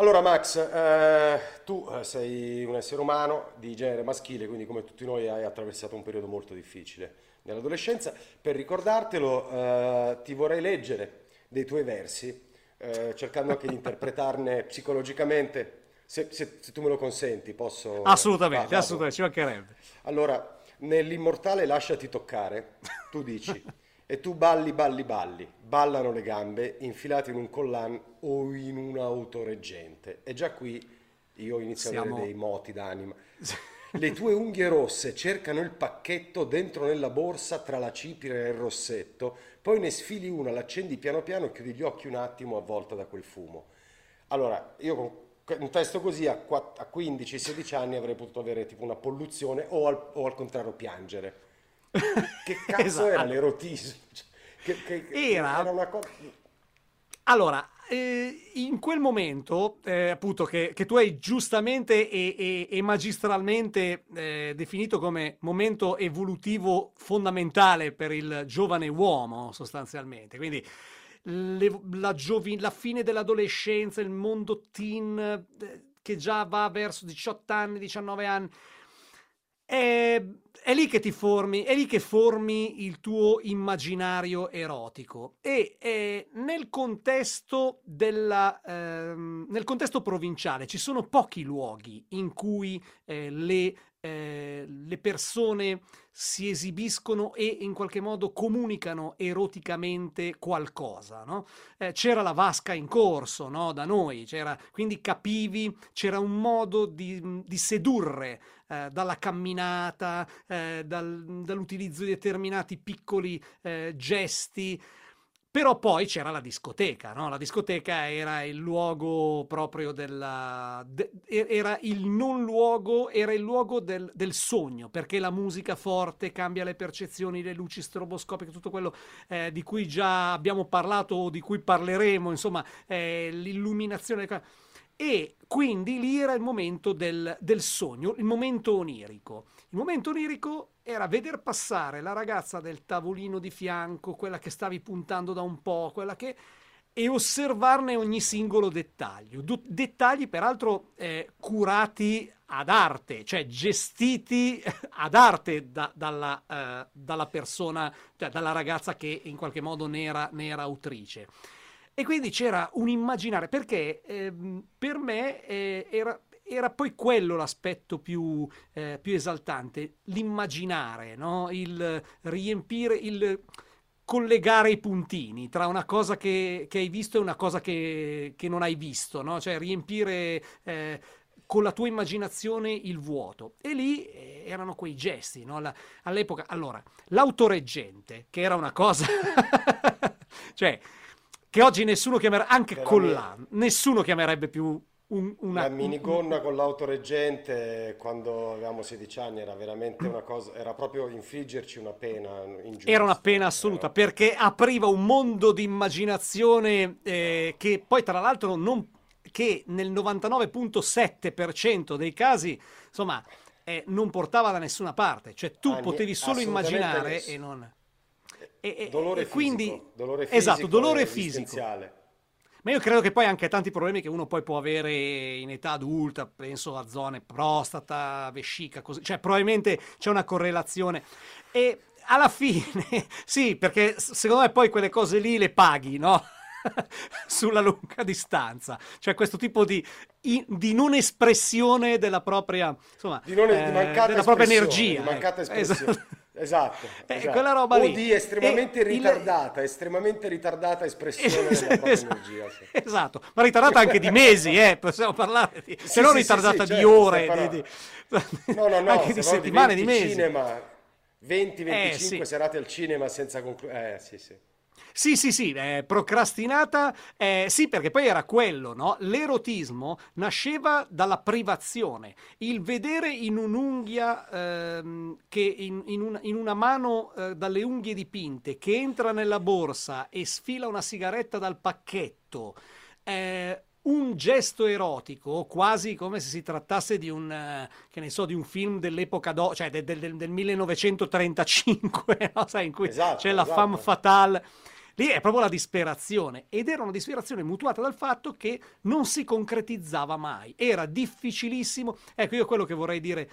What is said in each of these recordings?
Allora Max, eh, tu eh, sei un essere umano di genere maschile, quindi come tutti noi hai attraversato un periodo molto difficile nell'adolescenza. Per ricordartelo, eh, ti vorrei leggere dei tuoi versi, eh, cercando anche di interpretarne psicologicamente. Se, se- se tu me lo consenti, posso... Assolutamente, vado. assolutamente, ci mancherebbe. Allora, nell'immortale lasciati toccare, tu dici, e tu balli, balli, balli, ballano le gambe infilate in un collan o in un autoreggente. E già qui io inizio a avere Siamo... dei moti d'anima. Le tue unghie rosse cercano il pacchetto dentro nella borsa tra la cipria e il rossetto, poi ne sfili una, l'accendi piano piano e chiudi gli occhi un attimo avvolta da quel fumo. Allora, io con un testo così a 15-16 anni avrei potuto avere tipo una polluzione o al, o al contrario piangere. Che cazzo era Esatto. l'erotismo? Cioè, che, che- Era era una cosa... Allora, eh, in quel momento, eh, appunto, che, che tu hai giustamente e, e- e magistralmente eh, definito come momento evolutivo fondamentale per il giovane uomo, sostanzialmente. Quindi le- la, giovi- la fine dell'adolescenza, il mondo teen eh, che già va verso 18 anni, 19 anni. È, è lì che ti formi, è lì che formi il tuo immaginario erotico. E eh, nel contesto della, ehm, nel contesto provinciale ci sono pochi luoghi in cui eh, le, eh, le persone si esibiscono e in qualche modo comunicano eroticamente qualcosa, no? Eh, c'era la vasca in corso, no? Da noi, quindi capivi, c'era un modo di, di sedurre eh, dalla camminata, eh, dal- dall'utilizzo di determinati piccoli eh, gesti. Però poi c'era la discoteca, no? La discoteca era il luogo proprio della... de- era il non luogo, era il luogo del, del sogno, perché la musica forte cambia le percezioni, le luci stroboscopiche, tutto quello eh, di cui già abbiamo parlato o di cui parleremo, insomma, eh, l'illuminazione. E quindi lì era il momento del, del sogno, il momento onirico. Il momento onirico era veder passare la ragazza del tavolino di fianco, quella che stavi puntando da un po', quella che... e osservarne ogni singolo dettaglio. Du- dettagli peraltro eh, curati ad arte, cioè gestiti ad arte da- dalla, eh, dalla persona, cioè dalla ragazza che in qualche modo ne era, ne era autrice. E quindi c'era un immaginare, perché ehm, per me eh, era, era poi quello l'aspetto più, eh, più esaltante, l'immaginare, no? il riempire, il collegare i puntini tra una cosa che, che hai visto e una cosa che, che non hai visto, no? cioè riempire eh, con la tua immaginazione il vuoto. E lì eh, erano quei gesti, no? La- all'epoca, allora, l'autoreggente, che era una cosa, cioè, che oggi nessuno chiamerebbe, anche collan, nessuno chiamerebbe più un- una... La minigonna con l'autoreggente quando avevamo 16 anni era veramente una cosa, era proprio infliggerci una pena ingiusta. Era una pena assoluta Era- perché apriva un mondo di immaginazione eh, che poi tra l'altro non, che nel 99.7% dei casi insomma eh, non portava da nessuna parte, cioè tu Ah, potevi solo immaginare ness- e non... E, e- Dolore e quindi fisico, dolore esatto, fisico dolore e fisico. Ma io credo che poi anche tanti problemi che uno poi può avere in età adulta, penso a zone prostata, vescica, così, cioè probabilmente c'è una correlazione. E alla fine, sì, perché secondo me poi quelle cose lì le paghi, no? Sulla lunga distanza, cioè questo tipo di, di non espressione della propria, insomma, Di, non, eh, di mancata della propria energia. di mancata ecco. espressione. Esatto. Esatto, Eh, esatto. quella roba lì. di estremamente E il- ritardata, estremamente ritardata espressione della propria Esatto, energia. sì. esatto, ma ritardata anche di mesi, eh, possiamo parlare di, se Sì, non sì, sì, ritardata di certo, ore, di- di- No, no, no, anche di se settimane, di mesi. cinema, 20-25 Eh, serate al cinema senza concludere. Eh, sì, sì. Sì, sì, sì, eh, procrastinata, eh, sì, perché poi era quello, no? L'erotismo nasceva dalla privazione, il vedere in un'unghia, ehm, che in, in una, in una mano eh, dalle unghie dipinte, che entra nella borsa e sfila una sigaretta dal pacchetto, eh, un gesto erotico, quasi come se si trattasse di un, eh, che ne so, di un film dell'epoca, do- cioè del, del- del 1935, no? Sai, in cui Esatto, c'è la esatto. femme fatale. lì è proprio la disperazione ed era una disperazione mutuata dal fatto che non si concretizzava mai, era difficilissimo. Ecco, io quello che vorrei dire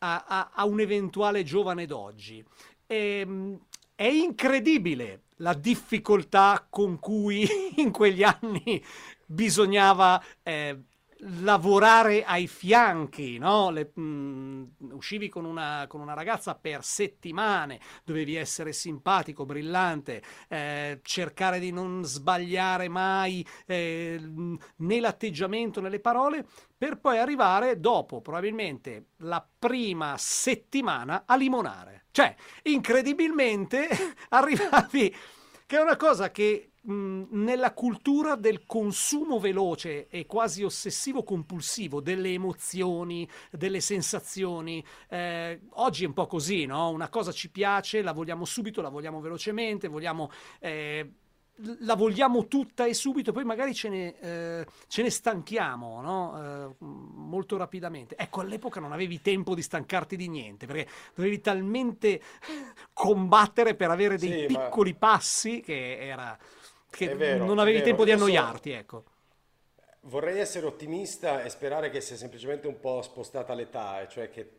a, a, a un eventuale giovane d'oggi. Ehm, è incredibile la difficoltà con cui in quegli anni bisognava eh, lavorare ai fianchi, no? Le, mh, mm, uscivi con una, con una, ragazza per settimane, dovevi essere simpatico, brillante, eh, cercare di non sbagliare mai eh, né l'atteggiamento né le parole, per poi arrivare dopo probabilmente la prima settimana a limonare. Cioè, incredibilmente arrivavi, che è una cosa che nella cultura del consumo veloce e quasi ossessivo compulsivo delle emozioni, delle sensazioni. Eh, oggi è un po' così, no? Una cosa ci piace, la vogliamo subito, la vogliamo velocemente, vogliamo... Eh, la vogliamo tutta e subito, poi magari ce ne, eh, ce ne stanchiamo no? eh, molto rapidamente. Ecco, all'epoca non avevi tempo di stancarti di niente, perché dovevi talmente combattere per avere dei sì, piccoli ma... passi che era che vero, non avevi tempo di annoiarti, so, ecco. Vorrei essere ottimista e sperare che sia semplicemente un po' spostata l'età, cioè che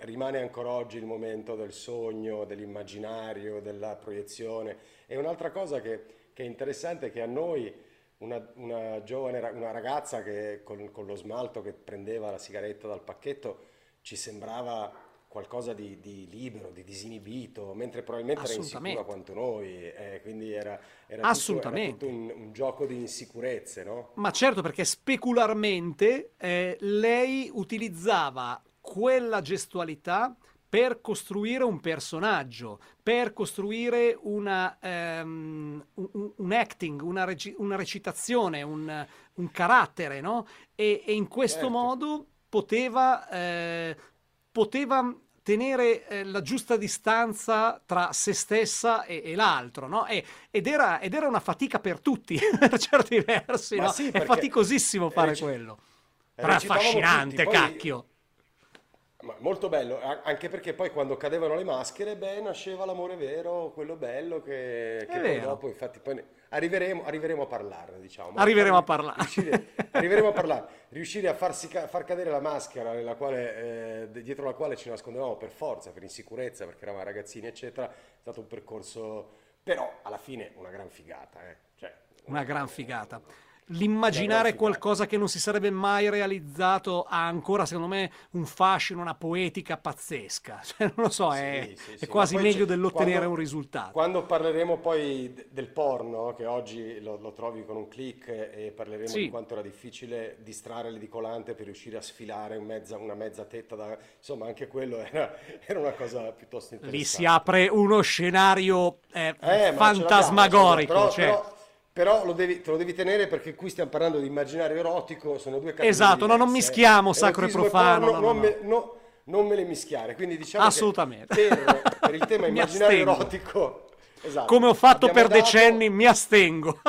rimane ancora oggi il momento del sogno, dell'immaginario, della proiezione. E un'altra cosa che, che è interessante è che a noi una, una giovane una ragazza che con, con lo smalto che prendeva la sigaretta dal pacchetto ci sembrava qualcosa di, di, libero, di disinibito, mentre probabilmente era insicura quanto noi, eh, quindi era, era Assolutamente. tutto, era tutto un, un, gioco di insicurezze, no? Ma certo, perché specularmente eh, lei utilizzava quella gestualità per costruire un personaggio, per costruire una, um, un, un, acting, una, reci- una recitazione, un, un, carattere, no? E, e in questo certo. modo poteva, eh, poteva tenere eh, la giusta distanza tra se stessa e, e l'altro, no? E, ed, era, ed, era, una fatica per tutti, per certi versi, no? Sì, è faticosissimo fare rec- quello. Però è affascinante, tutti, poi... cacchio. Ma molto bello, anche perché poi quando cadevano le maschere, beh, nasceva l'amore vero, quello bello che, che poi dopo, infatti, poi arriveremo, arriveremo, a parlarne, diciamo. Arriveremo a parlare. Riuscire, arriveremo a parlare. Riuscire a farsi, far cadere la maschera quale, eh, dietro la quale ci nascondevamo per forza, per insicurezza, perché eravamo ragazzini, eccetera, è stato un percorso, però alla fine una gran figata. Eh. Cioè, una gran figata l'immaginare qualcosa che non si sarebbe mai realizzato ha ancora, secondo me, un fascino, una poetica pazzesca. Cioè, non lo so, è, sì, sì, è sì, quasi meglio dell'ottenere quando, un risultato. Quando parleremo poi del porno, che oggi lo, lo trovi con un click e parleremo di quanto era difficile distrarre l'edicolante per riuscire a sfilare un mezza, una mezza tetta, da, insomma, anche quello era, era, una cosa piuttosto interessante. Lì si apre uno scenario eh, eh, fantasmagorico. Però, cioè... però, però lo devi, te lo devi tenere perché qui stiamo parlando di immaginario erotico, sono due categorie Esatto, no, non mischiamo sacro e profano. No, no, non, me, no, non, me, le mischiare, quindi diciamo Assolutamente. Per, per, il tema immaginario erotico... Esatto, Come ho fatto per dato... decenni, mi astengo.